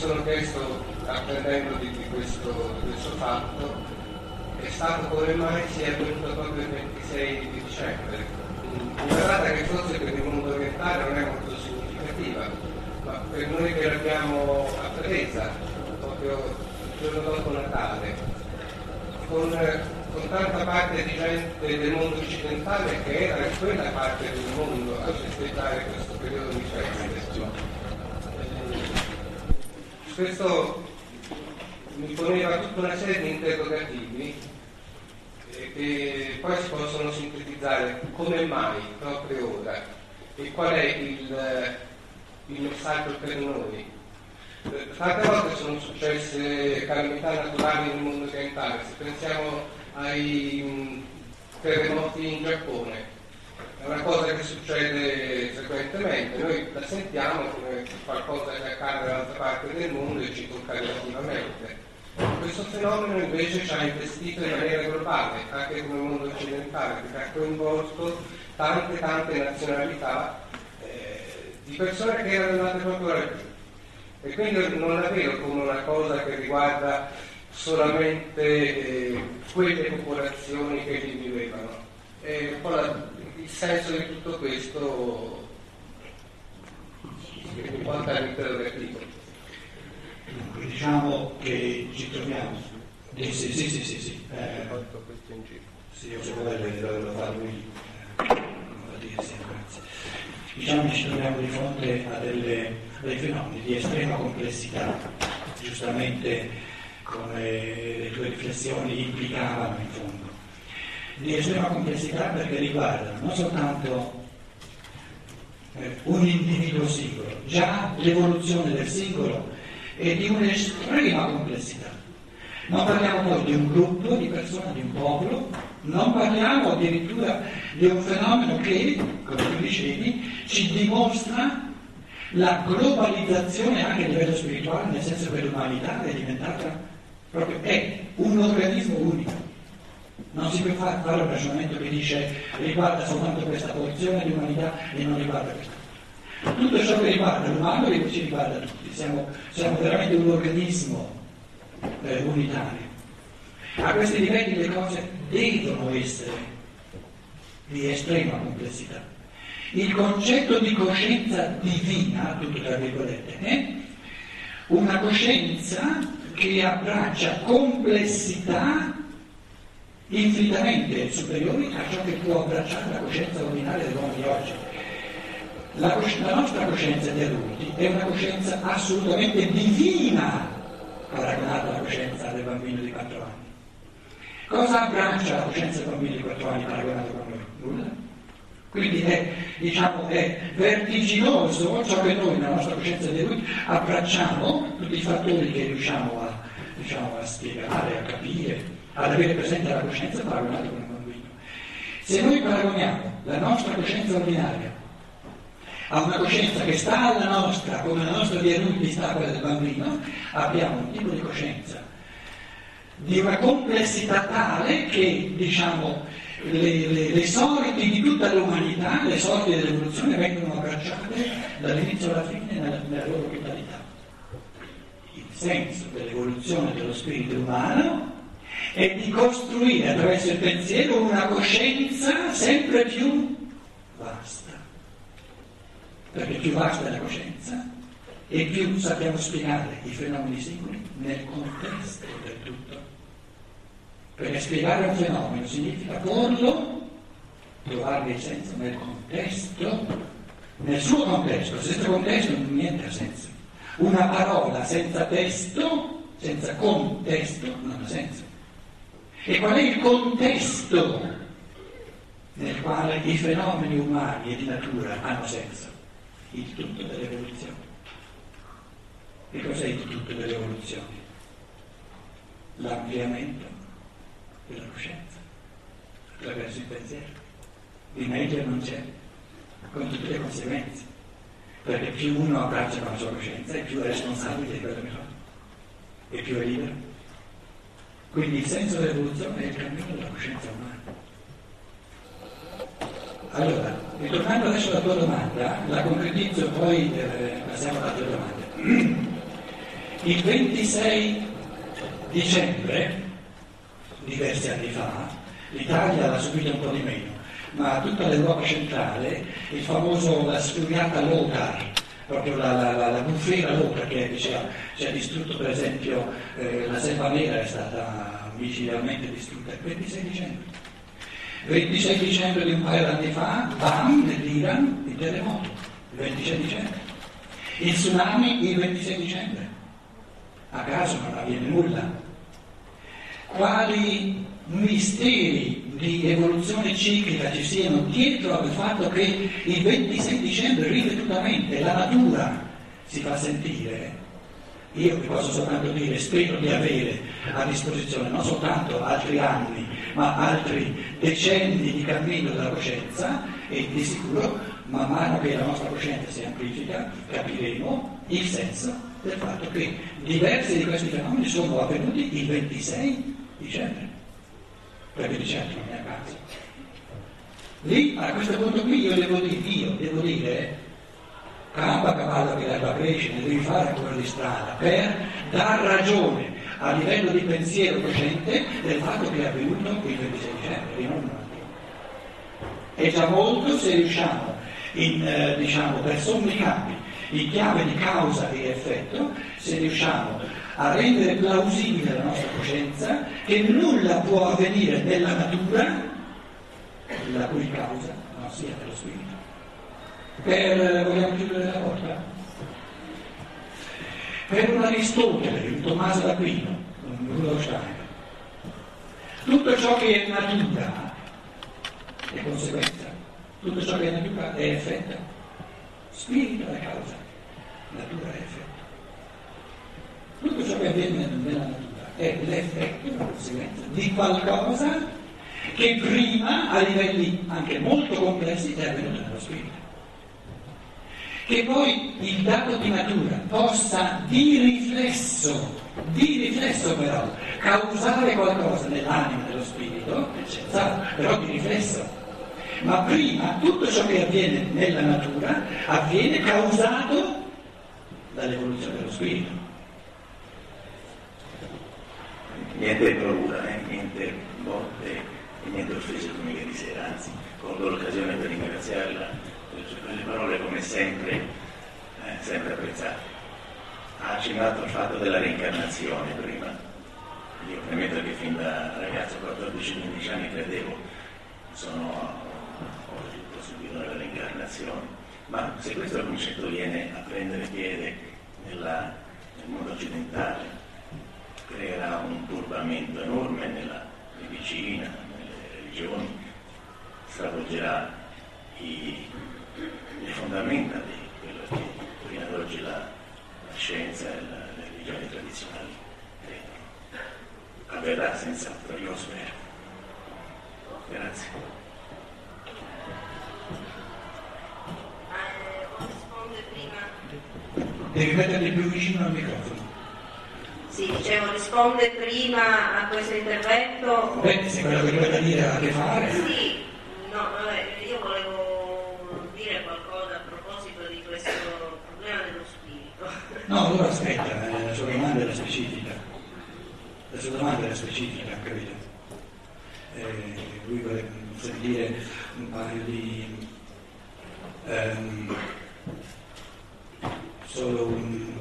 sono chiesto, apprendendo di, questo, di questo fatto, è stato come mai si è venuto proprio il 26 di dicembre. Una data che forse per il mondo orientale non è molto significativa, ma per noi che l'abbiamo appresa proprio il giorno dopo Natale, con, con tanta parte di gente del mondo occidentale che era in quella parte del mondo a festeggiare questo periodo di feste. Questo mi poneva tutta una serie di interrogativi eh, che poi si possono sintetizzare come mai proprio ora e qual è il, eh, il messaggio per noi. Tante volte sono successe calamità naturali nel mondo orientale, se pensiamo ai mh, terremoti in Giappone, è una cosa che succede frequentemente, noi la sentiamo come qualcosa che accade dall'altra parte del mondo e ci tocca relativamente. Questo fenomeno invece ci ha investito in maniera globale, anche come mondo occidentale, perché ha coinvolto tante tante nazionalità eh, di persone che erano andate proprio laggiù. E quindi non la vedo come una cosa che riguarda solamente eh, quelle popolazioni che lì vivevano. È un po' la, senso di tutto questo che porta all'interrogativo. Dunque, diciamo che ci troviamo. Eh, sì, sì, sì, sì, sì. Eh, sì, io se vuole lo fa lui. Diciamo che ci troviamo di fronte a delle, dei fenomeni di estrema complessità, giustamente come le tue riflessioni implicavano in fondo di estrema complessità perché riguardano non soltanto eh, un individuo singolo, già l'evoluzione del singolo è di un'estrema complessità. Non parliamo poi di un gruppo di persone, di un popolo, non parliamo addirittura di un fenomeno che, come tu dicevi, ci dimostra la globalizzazione anche a livello spirituale, nel senso che l'umanità è diventata proprio è un organismo unico. Non si può fare, un ragionamento che dice riguarda soltanto questa porzione di umanità e non riguarda questa. Tutto ciò che riguarda l'umano ci riguarda tutti, siamo, siamo veramente un organismo eh, unitario. A questi livelli le cose devono essere di estrema complessità. Il concetto di coscienza divina, tutto tra virgolette, è una coscienza che abbraccia complessità infinitamente superiori a ciò che può abbracciare la coscienza ordinaria dell'uomo di oggi. La, cosci- la, nostra coscienza di adulti è una coscienza assolutamente divina paragonata alla coscienza del bambino di 4 anni. Cosa abbraccia la coscienza del bambino di 4 anni paragonato con noi? Nulla. Quindi è, diciamo, è vertiginoso ciò che noi nella nostra coscienza di adulti abbracciamo, tutti i fattori che riusciamo a, diciamo, a spiegare, a capire, ad avere presente la coscienza paragonata con un bambino. Se noi paragoniamo la nostra coscienza ordinaria a una coscienza che sta alla nostra, come la nostra di adulti sta a quella del bambino, abbiamo un tipo di coscienza di una complessità tale che, diciamo, le, le, le, sorti di tutta l'umanità, le sorti dell'evoluzione vengono abbracciate dall'inizio alla fine nella, nella loro totalità. Il senso dell'evoluzione dello spirito umano è di costruire attraverso il pensiero una coscienza sempre più vasta. Perché più vasta è la coscienza e più sappiamo spiegare i fenomeni singoli nel contesto del tutto. Perché spiegare un fenomeno significa porlo, trovargli il senso nel contesto, nel suo contesto, senza contesto niente ha senso. Una parola senza testo, senza contesto, non ha senso. E qual è il contesto nel quale i fenomeni umani e di natura hanno senso? Il tutto dell'evoluzione. E cos'è il tutto dell'evoluzione? L'ampliamento della coscienza attraverso il pensiero. Di meglio non c'è, con tutte le conseguenze. Perché più uno abbraccia la sua coscienza e più è responsabile di quello che fa. E più è libero. Quindi il senso dell'evoluzione è il cammino della coscienza umana. Allora, ritornando adesso alla tua domanda, la concretizzo poi eh, passiamo alle altre domande. Il 26 dicembre, diversi anni fa, l'Italia l'ha subito un po' di meno, ma tutta l'Europa centrale, il famoso, la sfuriata Lothar, proprio la, la, la, la bufera Lothar che diceva, ci ha distrutto per esempio eh, la selva nera è stata micidialmente distrutta il 26 dicembre. 26 dicembre di un paio d'anni fa, bam, nell'Iran, il terremoto, il 26 dicembre. Il tsunami il 26 dicembre. A caso non avviene nulla. Quali misteri di evoluzione ciclica ci siano dietro al fatto che il 26 dicembre ripetutamente la natura si fa sentire, io vi posso soltanto dire, spero di avere a disposizione non soltanto altri anni, ma altri decenni di cammino della coscienza e di sicuro, man mano che la nostra coscienza si amplifica, capiremo il senso del fatto che diversi di questi fenomeni sono avvenuti il 26 dicembre perché di certo non è caso. Lì, a questo punto qui, io devo dire, io devo dire, campa cavallo che l'erba cresce, ne devi fare ancora di strada, per dar ragione a livello di pensiero cosciente del fatto che è avvenuto il 26 dicembre, non È già molto se riusciamo, in, eh, diciamo, per sommi campi, in chiave di causa e effetto, se riusciamo a rendere plausibile la nostra coscienza che nulla può avvenire nella natura la cui causa non sia dello spirito. Per, vogliamo chiudere la porta? Per un Aristotele, un Tommaso d'Aquino, un Rudolf Steiner, tutto ciò che è natura è conseguenza, tutto ciò che è natura è effetto, spirito è causa, natura è effetto. Tutto ciò che avviene nella natura è l'effetto, di qualcosa che prima, a livelli anche molto complessi, è avvenuto nello spirito. Che poi il dato di natura possa di riflesso, di riflesso però, causare qualcosa nell'anima dello spirito, però di riflesso. Ma prima tutto ciò che avviene nella natura avviene causato dall'evoluzione dello spirito niente paura, eh, niente botte e niente offese domenica di sera, anzi colgo l'occasione per ringraziarla per quelle parole come sempre, eh, sempre apprezzate. Ha accennato al fatto della reincarnazione prima. Io premetto che fin da ragazzo 14-15 anni credevo, sono ho subito la reincarnazione. Ma se questo concetto viene a prendere piede nella, nel mondo occidentale, creerà un turbamento enorme nella medicina, nelle religioni, stravolgerà i, le fondamenta di quello che fino ad oggi la, la scienza e la, le religioni tradizionali credono. Avverrà senz'altro, io lo spero. Grazie. Devi metterti più vicino al microfono. Sì, dicevo, risponde prima a questo intervento. Beh, se quello che dovete dire ha a che fare. Sì, no, vabbè, io volevo dire qualcosa a proposito di questo problema dello spirito. No, allora aspetta, eh, la sua domanda era specifica. La sua domanda era specifica, capito? Eh, lui vuole sentire un paio di... Um, solo un,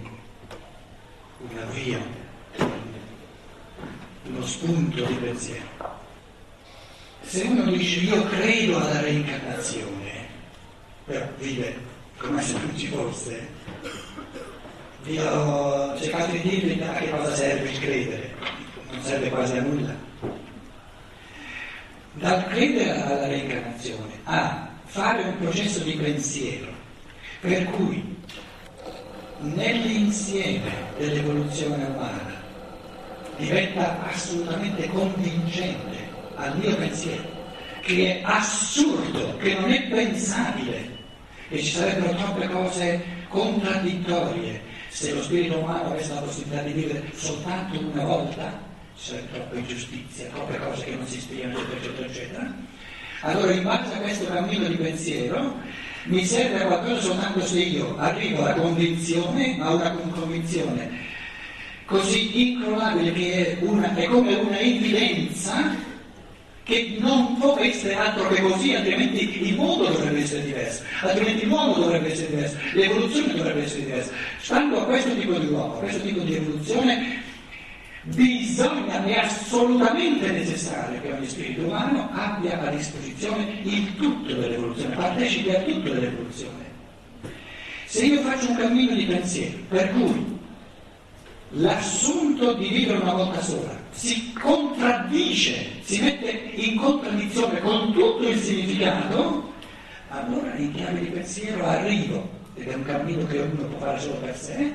un avvio uno spunto di pensiero. Se uno dice io credo alla reincarnazione, però vive come se non ci fosse, io ho cercato di dirgli a che cosa serve il credere, non serve quasi a nulla. Dal credere alla reincarnazione. A fare un processo di pensiero. Per cui nell'insieme dell'evoluzione umana diventa assolutamente convincente al mio pensiero, che è assurdo, che non è pensabile, che ci sarebbero troppe cose contraddittorie. Se lo spirito umano avesse la possibilità di vivere soltanto una volta, ci sarebbe troppa ingiustizia, troppe cose che non si spiegano, eccetera, eccetera. Allora, in base a questo cammino di pensiero, mi serve qualcosa soltanto se io arrivo alla convinzione, a una convinzione così incrollabile che è, una, è come una evidenza che non può essere altro che così, altrimenti il mondo dovrebbe essere diverso, altrimenti l'uomo dovrebbe essere diverso, l'evoluzione dovrebbe essere diversa. Stando a questo tipo di uomo, a questo tipo di evoluzione, bisogna, è assolutamente necessario che ogni spirito umano abbia a disposizione il tutto dell'evoluzione, partecipi a tutto dell'evoluzione. Se io faccio un cammino di pensiero per cui l'assunto di vivere una volta sola si contraddice, si mette in contraddizione con tutto il significato, allora in chiave di pensiero arrivo, ed è un cammino che ognuno può fare solo per sé,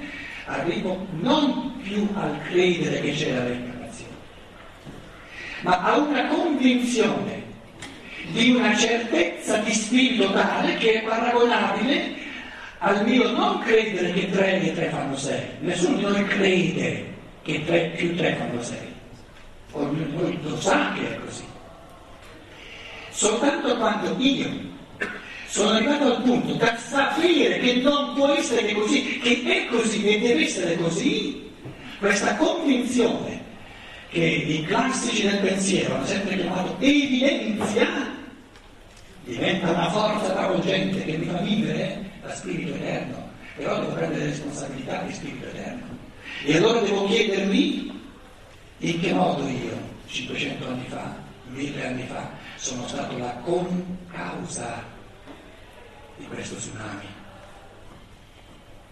arrivo non più al credere che c'è la reincarnazione, ma a una convinzione di una certezza di spirito tale che è paragonabile al mio non credere che 3 e 3 fanno 6. Nessuno di noi crede che 3 più 3 fanno 6. Ognuno di noi lo sa che è così. Soltanto quando io sono arrivato al punto da sapere che non può essere così, che è così e deve essere così, questa convinzione che i classici del pensiero hanno sempre chiamato evidenza, diventa una forza travolgente che mi fa vivere da spirito eterno, però devo prendere responsabilità di spirito eterno. E allora devo chiedermi in che modo io, 500 anni fa, 1000 anni fa, sono stato la concausa di questo tsunami.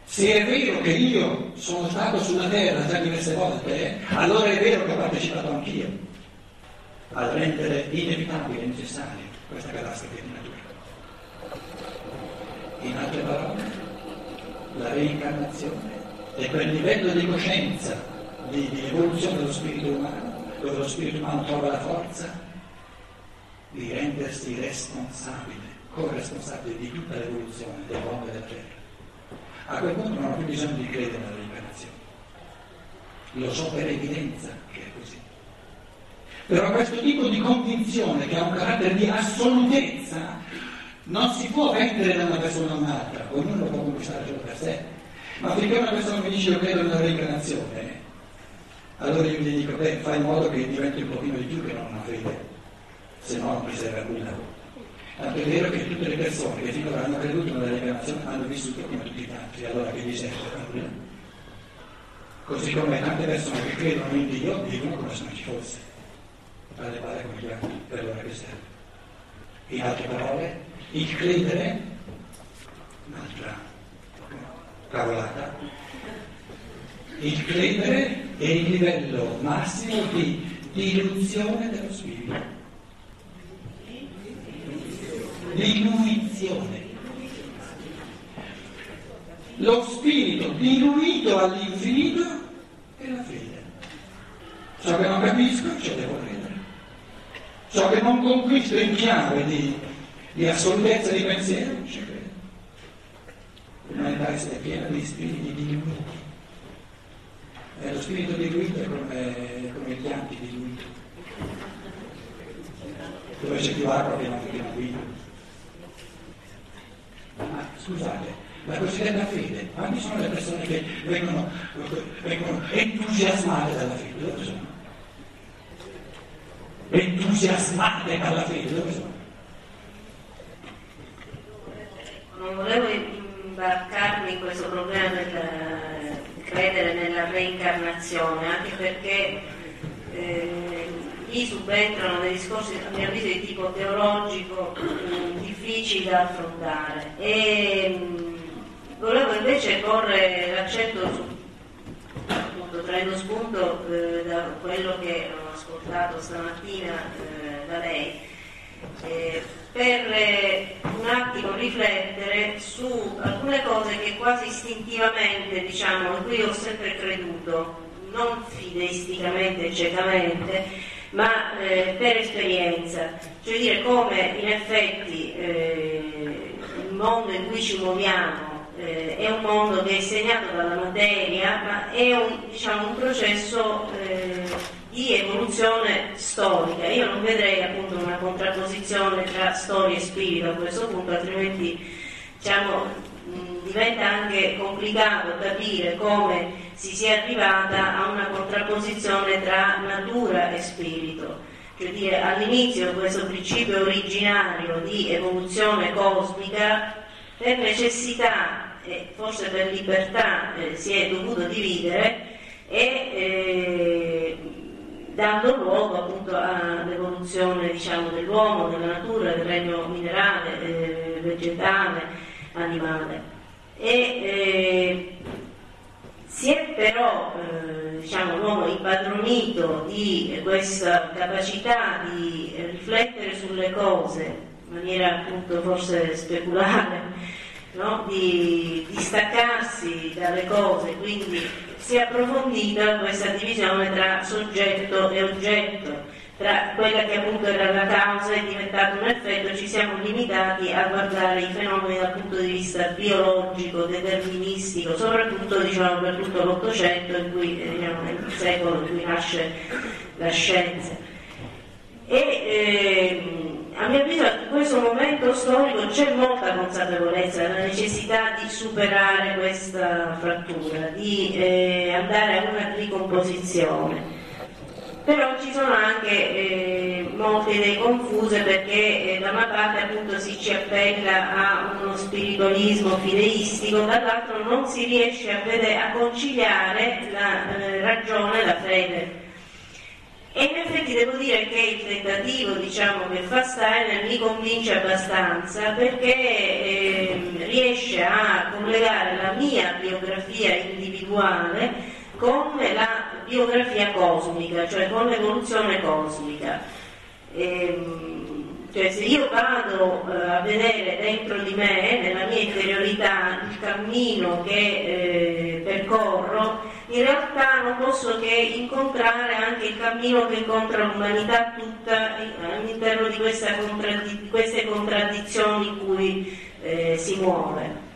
Se è vero che io sono stato sulla Terra già diverse volte, allora è vero che ho partecipato anch'io a rendere inevitabile e questa catastrofe di natura. In altre parole, la reincarnazione è quel livello di coscienza, di, di evoluzione dello spirito umano, dove lo spirito umano trova la forza di rendersi responsabile, corresponsabile di tutta l'evoluzione dell'uomo e della terra. A quel punto non ho più bisogno di credere nella reincarnazione. Lo so per evidenza che è così. Però questo tipo di convinzione che ha un carattere di assolutezza non si può vendere da una persona a un'altra, ognuno può conquistare solo per sé. Ma finché una persona mi dice io credo nella reincarnazione, allora io gli dico, beh, fai in modo che diventi un pochino di più che non una fede, se no non mi serve a nulla. Tanto è vero che tutte le persone che finora hanno creduto nella reincarnazione hanno vissuto come tutti altri, allora che gli serve a nulla. Così come tante persone che credono in Dio vivono come se non ci fosse, alle pare con gli altri, per l'ora che serve. In altre parole, il credere, un'altra cavolata, il credere è il livello massimo di diluzione dello spirito. Diluizione. Lo spirito diluito all'infinito è la fede. Ciò che non capisco, ce devo credere. Ciò che non conquisto in chiave di, di assolutezza di pensiero, ci credo. L'umanità è piena di spiriti diluiti. E lo spirito diluito è come, come gli anti diluiti. Dove c'è più acqua più più guida. Ma scusate, la cosiddetta fede, quanti sono le persone che vengono, vengono entusiasmate dalla fede? Dove sono? Entusiasmate dalla fede, dove sono? Non volevo imbarcarmi in questo problema del credere nella reincarnazione, anche perché eh, lì subentrano dei discorsi, a mio avviso, di tipo teologico mh, difficili da affrontare. E, mh, volevo invece porre l'accento su, appunto, traendo spunto eh, da quello che ascoltato stamattina eh, da lei. Eh, per eh, un attimo riflettere su alcune cose che quasi istintivamente, diciamo, in cui ho sempre creduto, non fideisticamente e ciecamente, ma eh, per esperienza, cioè dire come in effetti eh, il mondo in cui ci muoviamo eh, è un mondo che è segnato dalla materia, ma è un, diciamo, un processo eh, di evoluzione storica. Io non vedrei appunto una contrapposizione tra storia e spirito a questo punto, altrimenti diciamo, diventa anche complicato capire come si sia arrivata a una contrapposizione tra natura e spirito. Cioè dire, all'inizio questo principio originario di evoluzione cosmica per necessità e forse per libertà eh, si è dovuto dividere e eh, dando luogo appunto all'evoluzione diciamo, dell'uomo, della natura, del regno minerale, eh, vegetale, animale. E, eh, si è però eh, diciamo, l'uomo impadronito di questa capacità di riflettere sulle cose in maniera appunto forse speculare, no? di, staccarsi dalle cose, quindi si è approfondita questa divisione tra soggetto e oggetto, tra quella che appunto era la causa è diventato un effetto, ci siamo limitati a guardare i fenomeni dal punto di vista biologico, deterministico, soprattutto diciamo, per tutto l'Ottocento, in cui, eh, diciamo, nel secolo in cui nasce la scienza. E, eh, a mio avviso in questo momento storico c'è molta consapevolezza della necessità di superare questa frattura, di eh, andare a una ricomposizione. Però ci sono anche eh, molte idee confuse perché eh, da una parte appunto si ci appella a uno spiritualismo fideistico, dall'altro non si riesce a, vedere, a conciliare la eh, ragione e la fede e in effetti devo dire che il tentativo diciamo, che fa Steiner mi convince abbastanza perché eh, riesce a collegare la mia biografia individuale con la biografia cosmica, cioè con l'evoluzione cosmica. E, ehm, cioè se io vado eh, a vedere dentro di me, nella mia interiorità, il cammino che eh, percorro, in realtà non posso che incontrare anche il cammino che incontra l'umanità tutta all'interno di, contraddi- queste contraddizioni in cui eh, si muove.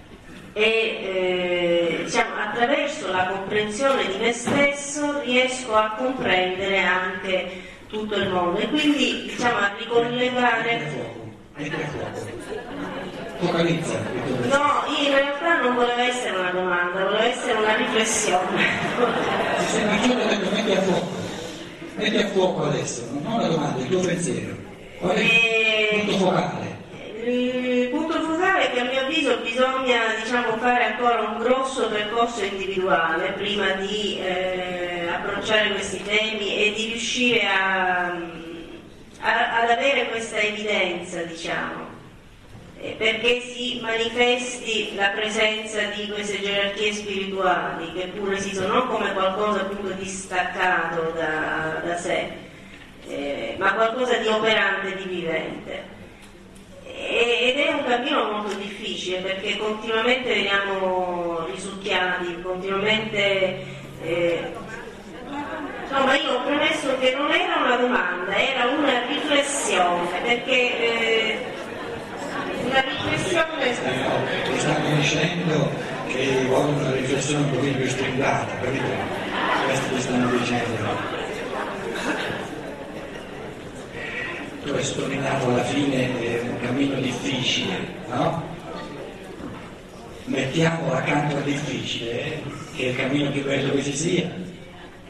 E eh, diciamo, attraverso la comprensione di me stesso riesco a comprendere anche tutto il mondo e quindi diciamo, a ricollegare focalizza. No, in realtà non voleva essere una domanda, voleva essere una riflessione. Piaciuto detto metti a fuoco. Metti a fuoco adesso, non una domanda, il tuo pensiero. Qual è il E- punto focale? Il punto focale è che a mio avviso bisogna diciamo, fare ancora un grosso percorso individuale prima di eh, approcciare questi temi e di riuscire a, a- ad avere questa evidenza, diciamo, eh, perché si manifesti la presenza di queste gerarchie spirituali che pure esistono non come qualcosa appunto distaccato da, da sé, eh, ma qualcosa di operante, di vivente. Ed è un cammino molto difficile perché continuamente veniamo risucchiati, continuamente... eh, No, ma io ho premesso che non era una domanda, era una riflessione, perché eh, una riflessione... Ti stanno dicendo che vuole una riflessione un pochino più stringata, capito? Questo ti stanno dicendo. Tu hai sottolineato alla fine eh, un cammino difficile, no? Mettiamo accanto al difficile, eh, che è il cammino più bello che ci sia,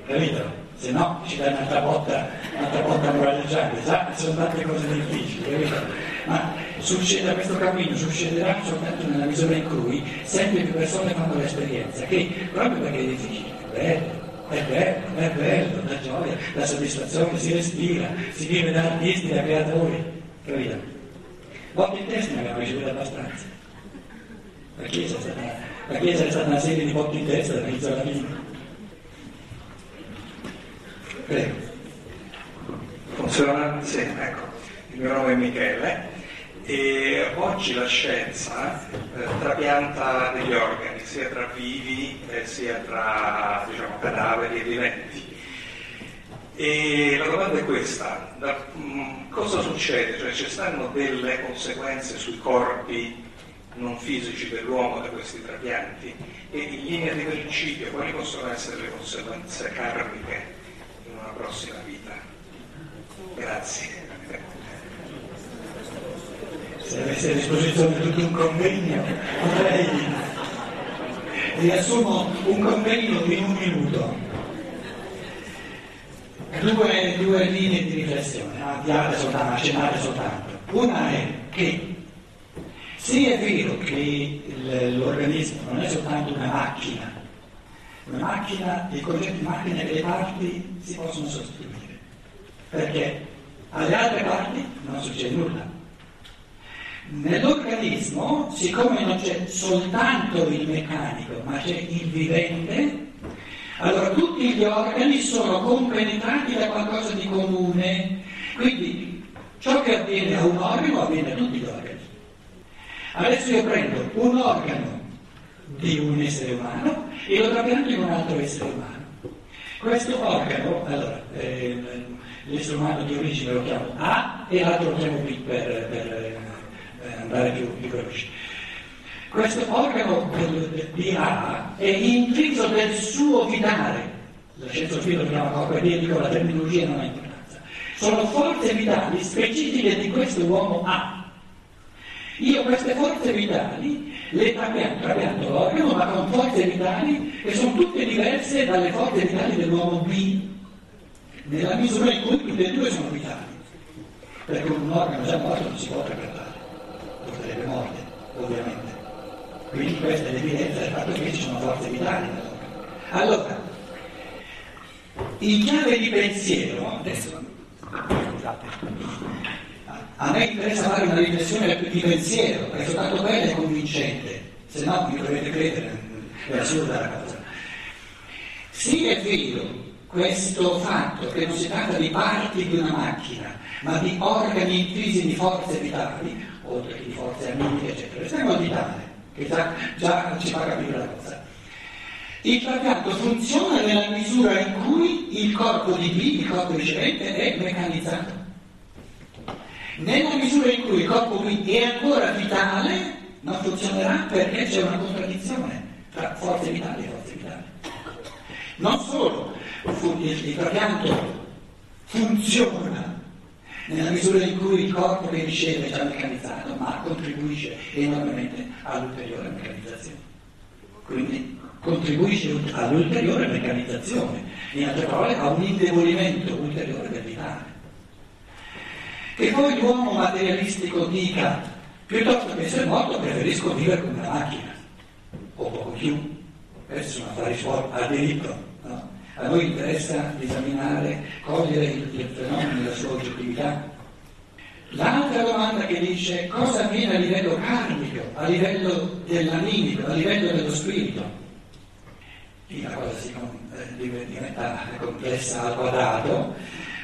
capito? Se no ci dai un'altra botta, un'altra botta moralizzante, sa, sono tante cose difficili, capito? Ma succede, questo cammino succederà soltanto nella misura in cui sempre più persone fanno l'esperienza, che proprio perché è difficile, è bello, è bello, è bello, la gioia, la soddisfazione, si respira, si vive da artisti, da creatori, capito? Botte in testa ne abbiamo ricevuto abbastanza. La Chiesa è stata, la Chiesa è stata una serie di botti in testa dall'inizio alla fine. Prego. Funziona? Sì, ecco. Il mio nome è Michele e oggi la scienza eh, trapianta degli organi, sia tra vivi eh, sia tra diciamo, cadaveri e viventi. E la domanda è questa, da- mh, cosa succede? Cioè ci stanno delle conseguenze sui corpi non fisici dell'uomo da questi trapianti e in linea di principio quali possono essere le conseguenze karmiche prossima vita? Grazie. se avessi a disposizione tutto un convegno, potrei riassumo un convegno in un minuto. Due, due linee di riflessione, avviate soltanto, accennate soltanto. Una è che sì è vero che l'organismo non è soltanto una macchina, una macchina, il concetto di macchina che le parti si possono sostituire, perché alle altre parti non succede nulla. Nell'organismo, siccome non c'è soltanto il meccanico, ma c'è il vivente, allora tutti gli organi sono compenetrati da qualcosa di comune. Quindi ciò che avviene a un organo avviene a tutti gli organi. Adesso io prendo un organo di un essere umano e lo trapianto in un altro essere umano. Questo organo, allora, eh, l'essere umano di origine lo chiamo A e l'altro lo chiamo B per, per eh, andare più, più veloci. Questo organo di A è intriso del suo vitale. La scienza filo lo chiama corpo etico, la terminologia non ha importanza. Sono forze vitali specifiche di questo uomo A. Io queste forze vitali le trapianto, l'organo, ma con forze vitali che sono tutte diverse dalle forze vitali dell'uomo B, nella misura in cui tutte e due sono vitali. Perché un organo già morto non si può trapiantare, porterebbe morte, ovviamente. Quindi questa è l'evidenza del fatto che ci sono forze vitali nell'organo. Allora, in chiave di pensiero, adesso, scusate, a me interessa fare una riflessione di pensiero, perché soltanto quella è convincente, se no mi dovete credere, è assurda la cosa. Sì è vero questo fatto che non si tratta di parti di una macchina, ma di organi intrisi di forze vitali, oltre che di forze animiche, eccetera. Questo è vitale, che già, già ci fa capire la cosa. Il trapianto funziona nella misura in cui il corpo di B, il corpo ricevente, è meccanizzato. Nella misura in cui il corpo qui è ancora vitale, non funzionerà perché c'è una contraddizione tra forze vitali e forze vitali. Non solo il, il trapianto funziona nella misura in cui il corpo che riceve è già meccanizzato, ma contribuisce enormemente all'ulteriore meccanizzazione. Quindi contribuisce all'ulteriore meccanizzazione, in altre parole a un indebolimento ulteriore del vitale. Che poi l'uomo materialistico dica, piuttosto che essere morto preferisco vivere come una macchina, o poco più. Questi sono affari fuori, a diritto. No? A noi interessa esaminare, cogliere il, il fenomeno della sua oggettività. L'altra domanda che dice cosa avviene a livello karmico, a livello dell'animico, a livello dello spirito. Lì la cosa si eh, diventa complessa al quadrato,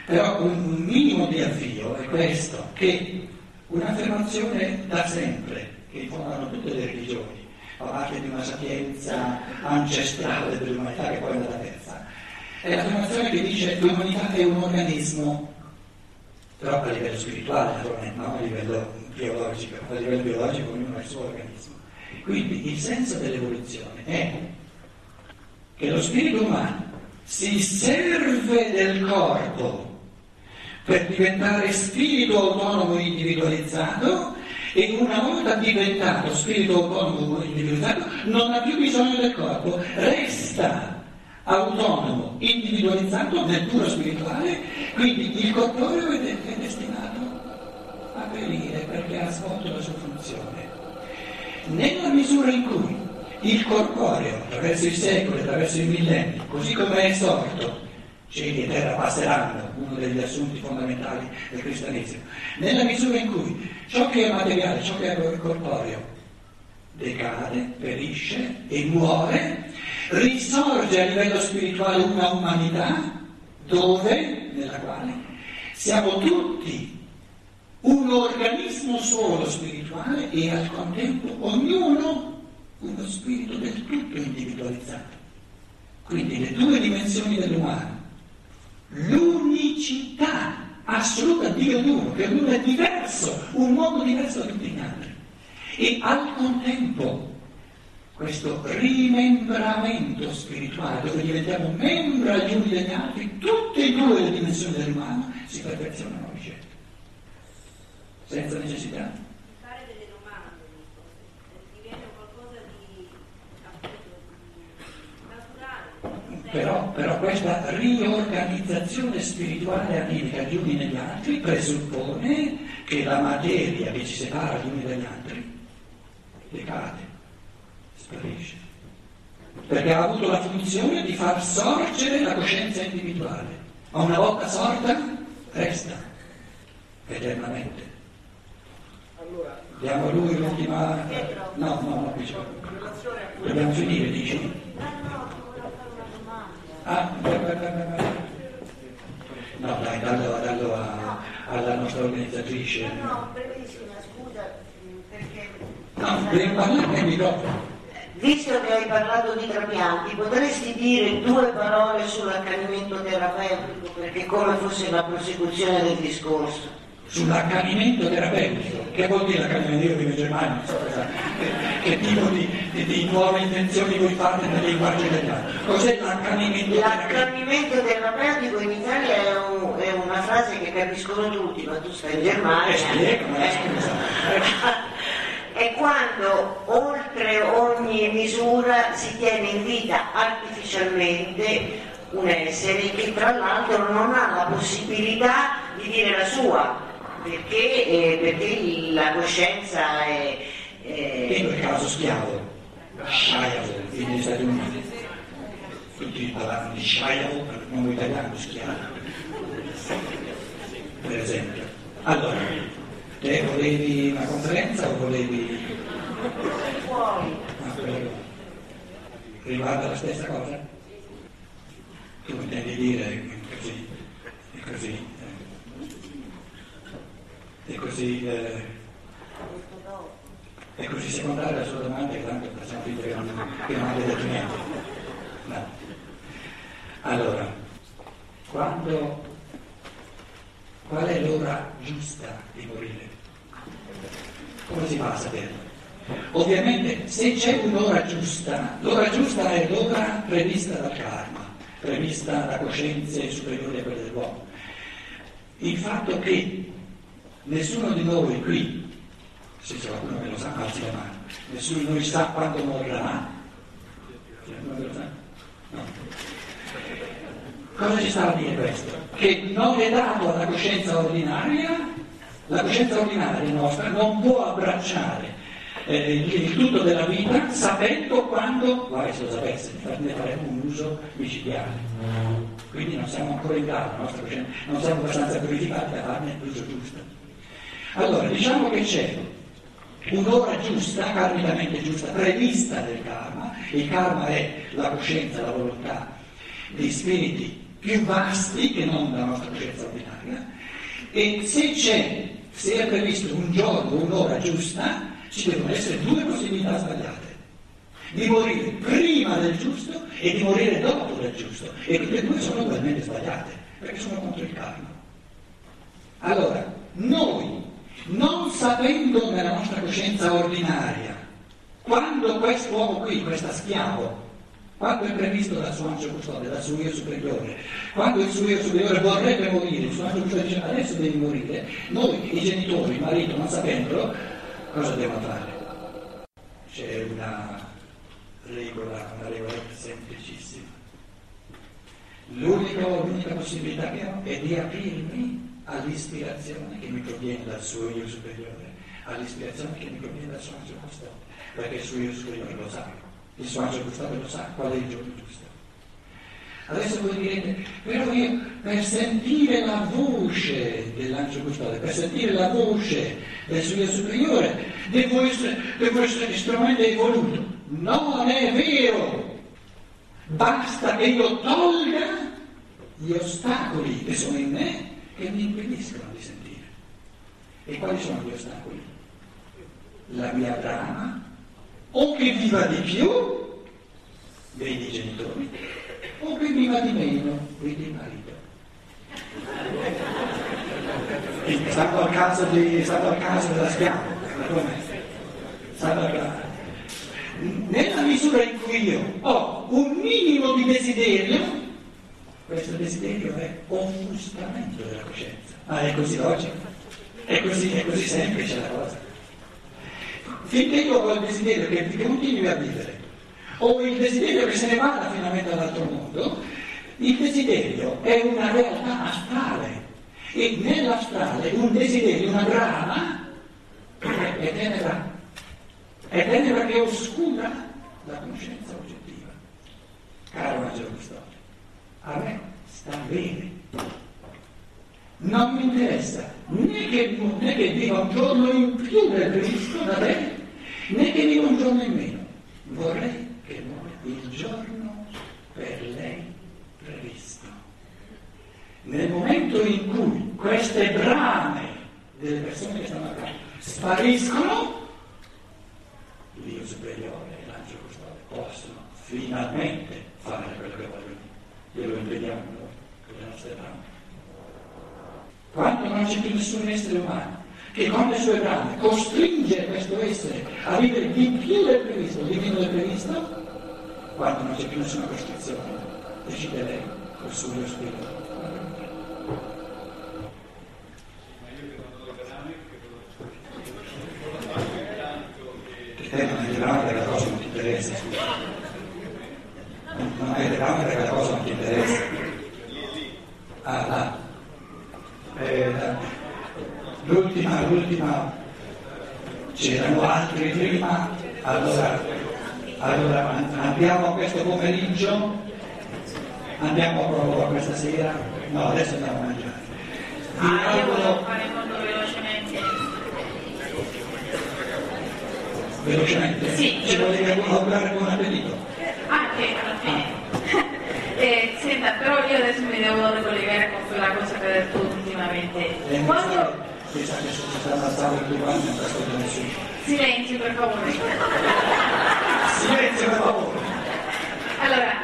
però un minimo di avvio è questo, che un'affermazione da sempre, che informano tutte le religioni, fa parte di una sapienza ancestrale dell'umanità che poi è andata persa, è l'affermazione che dice che l'umanità è un organismo, però a livello spirituale naturalmente, non a livello biologico, a livello biologico ognuno ha il suo organismo. Quindi il senso dell'evoluzione è che lo spirito umano si serve del corpo per diventare spirito autonomo individualizzato e una volta diventato spirito autonomo individualizzato non ha più bisogno del corpo, resta autonomo, individualizzato nel puro spirituale, quindi il corporeo è, de- è destinato a perire perché ha svolto la sua funzione. Nella misura in cui il corporeo, attraverso i secoli, attraverso i millenni, così come è sorto, cieli e terra passeranno, uno degli assunti fondamentali del cristianesimo, nella misura in cui ciò che è materiale, ciò che è corporeo, decade, perisce e muore, risorge a livello spirituale una umanità dove, nella quale siamo tutti un organismo solo spirituale e al contempo ognuno uno spirito del tutto individualizzato. Quindi le due dimensioni dell'umano l'unicità assoluta di ognuno, che ognuno è diverso, un mondo diverso da tutti gli altri. E al contempo questo rimembramento spirituale, dove diventiamo membri gli uni degli altri, tutte e due le dimensioni dell'umano si perfezionano a vicenda, senza necessità. Però, però questa riorganizzazione spirituale animica gli uni negli altri presuppone che la materia che ci separa gli uni dagli altri decade, sparisce. Perché ha avuto la funzione di far sorgere la coscienza individuale, ma una volta sorta resta eternamente. Diamo a lui l'ultima... No, no, no, qui c'è. Dobbiamo finire, dici? Ah, no, dai, dallo, dallo a, alla nostra organizzatrice. No, brevissima, scusa, perché... No, devi parlare nel microfono. Visto che hai parlato di trapianti, potresti dire due parole sull'accanimento terapeutico, perché come fosse la prosecuzione del discorso. Sull'accanimento terapeutico, che vuol dire l'accanimento? Io vivo in Germania, so che tipo di, di, di nuove intenzioni voi fate nel linguaggio italiano. Cos'è l'accanimento terapeutico? L'accanimento terapeutico in Italia è, un- è una frase che capiscono tutti, ma tu stai in Germania. Eh, spiega, ma scusa. È quando oltre ogni misura si tiene in vita artificialmente un essere che tra l'altro non ha la possibilità di dire la sua, perché, eh, perché la coscienza è... è- Tengo il caso schiavo, fino negli Stati Uniti. Tutti parlavano di Sciaiavo per il nome italiano, schiavo. Per esempio. Allora, te volevi una conferenza o volevi... Ah. Riguarda la stessa cosa? Tu intendi dire è così, è così, è così, eh, è così secondaria la sua domanda che tanto facciamo finta che non, che non abbia detto niente. No. Allora, quando, qual è l'ora giusta di morire? Come si fa a saperlo? Ovviamente se c'è un'ora giusta, l'ora giusta è l'ora prevista dal karma, prevista da coscienze superiori a quelle dell'uomo. Il fatto che nessuno di noi qui, se c'è qualcuno che lo sa, alzi la mano, nessuno di noi sa quando morrà, c'è qualcuno che lo sa? No. Cosa ci sta a dire questo? Che non è dato alla coscienza ordinaria, la coscienza ordinaria nostra non può abbracciare eh, il, tutto della vita sapendo quando, guarda se lo sapesse, ne faremo un uso micidiale. Quindi non siamo ancora in grado, la non siamo abbastanza purificati da farne l'uso giusto. Allora, diciamo che c'è un'ora giusta, karmicamente giusta, prevista del karma, il karma è la coscienza, la volontà di spiriti più vasti che non la nostra coscienza ordinaria, e se c'è, se è previsto un giorno, un'ora giusta, ci devono essere due possibilità sbagliate. Di morire prima del giusto e di morire dopo del giusto. E tutte e due sono ugualmente sbagliate, perché sono contro il karma. Allora, noi, non sapendo nella nostra coscienza ordinaria, quando quest'uomo qui, questo schiavo, quando è previsto dal suo angelo custode, dal suo io superiore, quando il suo io superiore vorrebbe morire, il suo angelo custode dice adesso devi morire, noi, i genitori, il marito, non sapendolo, cosa devono fare? C'è una regola, una regola semplicissima. L'unica, l'unica possibilità che ho è di aprirmi all'ispirazione che mi proviene dal suo io superiore, all'ispirazione che mi proviene dal suo angelo custode, perché il suo io superiore lo sa, il suo angelo custode lo sa qual è il giorno giusto. Adesso voi direte, però io per sentire la voce dell'angelo custode, per sentire la voce del suo io superiore, devo essere, devo essere estremamente evoluto. Non è vero! Basta che io tolga gli ostacoli che sono in me che mi impediscono di sentire. E quali sono gli ostacoli? La mia brama, o che viva di più, vedi i genitori, o che viva di meno, vedi il marito. E Stando al caso, di, stando al caso della schiava, stando al caso. Nella misura in cui io ho un minimo di desiderio, questo desiderio è offuscamento della coscienza. Ah, è così logico? È così, è così semplice la cosa. Finché io ho il desiderio che, che continui a vivere, o il desiderio che se ne vada finalmente all'altro mondo, il desiderio è una realtà astrale e nell'astrale un desiderio, una brama, è tenebra, è tenebra che oscura la conoscenza oggettiva. Caro Angelo Custode, a me sta bene. Non mi interessa né che, né che viva un giorno in più del previsto da te, né che viva un giorno in meno. Vorrei che muore il giorno per lei previsto. Nel momento in cui queste brame delle persone che stanno accanto spariscono, l'io superiore e l'angelo custode possono finalmente fare quello che vogliono. Noi con le nostre brame. Quando non c'è più nessun essere umano che con le sue brame costringe questo essere a vivere di più del previsto, di meno del previsto, quando non c'è più nessuna costrizione, decide lei col suo spirito. Che te non hai brame perché la cosa non ti interessa, scusa. Non hai brame perché la cosa non ti interessa. Ah, là. Eh, l'ultima, l'ultima, c'erano altri prima, allora, allora andiamo questo pomeriggio, andiamo proprio questa sera, no adesso andiamo a mangiare. Ah, io volevo fare molto velocemente. velocemente, Sì, ci volevi augurare buon appetito. Anche alla fine. Eh, senta, però io adesso mi devo ricollegare con quella cosa che hai detto ultimamente. E mi Quando... sa che se ci stanno alzando tutti quanti non ascolta nessuno. Silenzio per favore. Silenzio per favore. Allora, eh,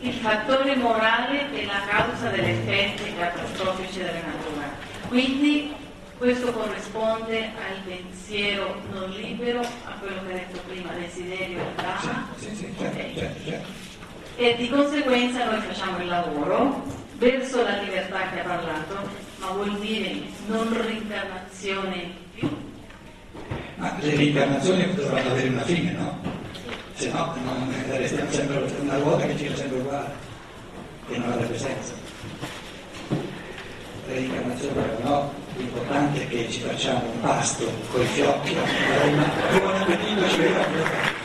il fattore morale è la causa degli effetti catastrofici della natura. Quindi questo corrisponde al pensiero non libero, a quello che ha detto prima, desiderio e brama. Sì, sì, certo. E di conseguenza noi facciamo il lavoro verso la libertà che ha parlato, ma vuol dire non reincarnazione in più. Ma le reincarnazioni dovranno avere una fine, no? Se no, non restiamo sempre una ruota che gira sempre uguale e non avrebbe senso. Le reincarnazioni però no, l'importante è che ci facciamo un pasto con i fiocchi, buon appetito, ci vediamo.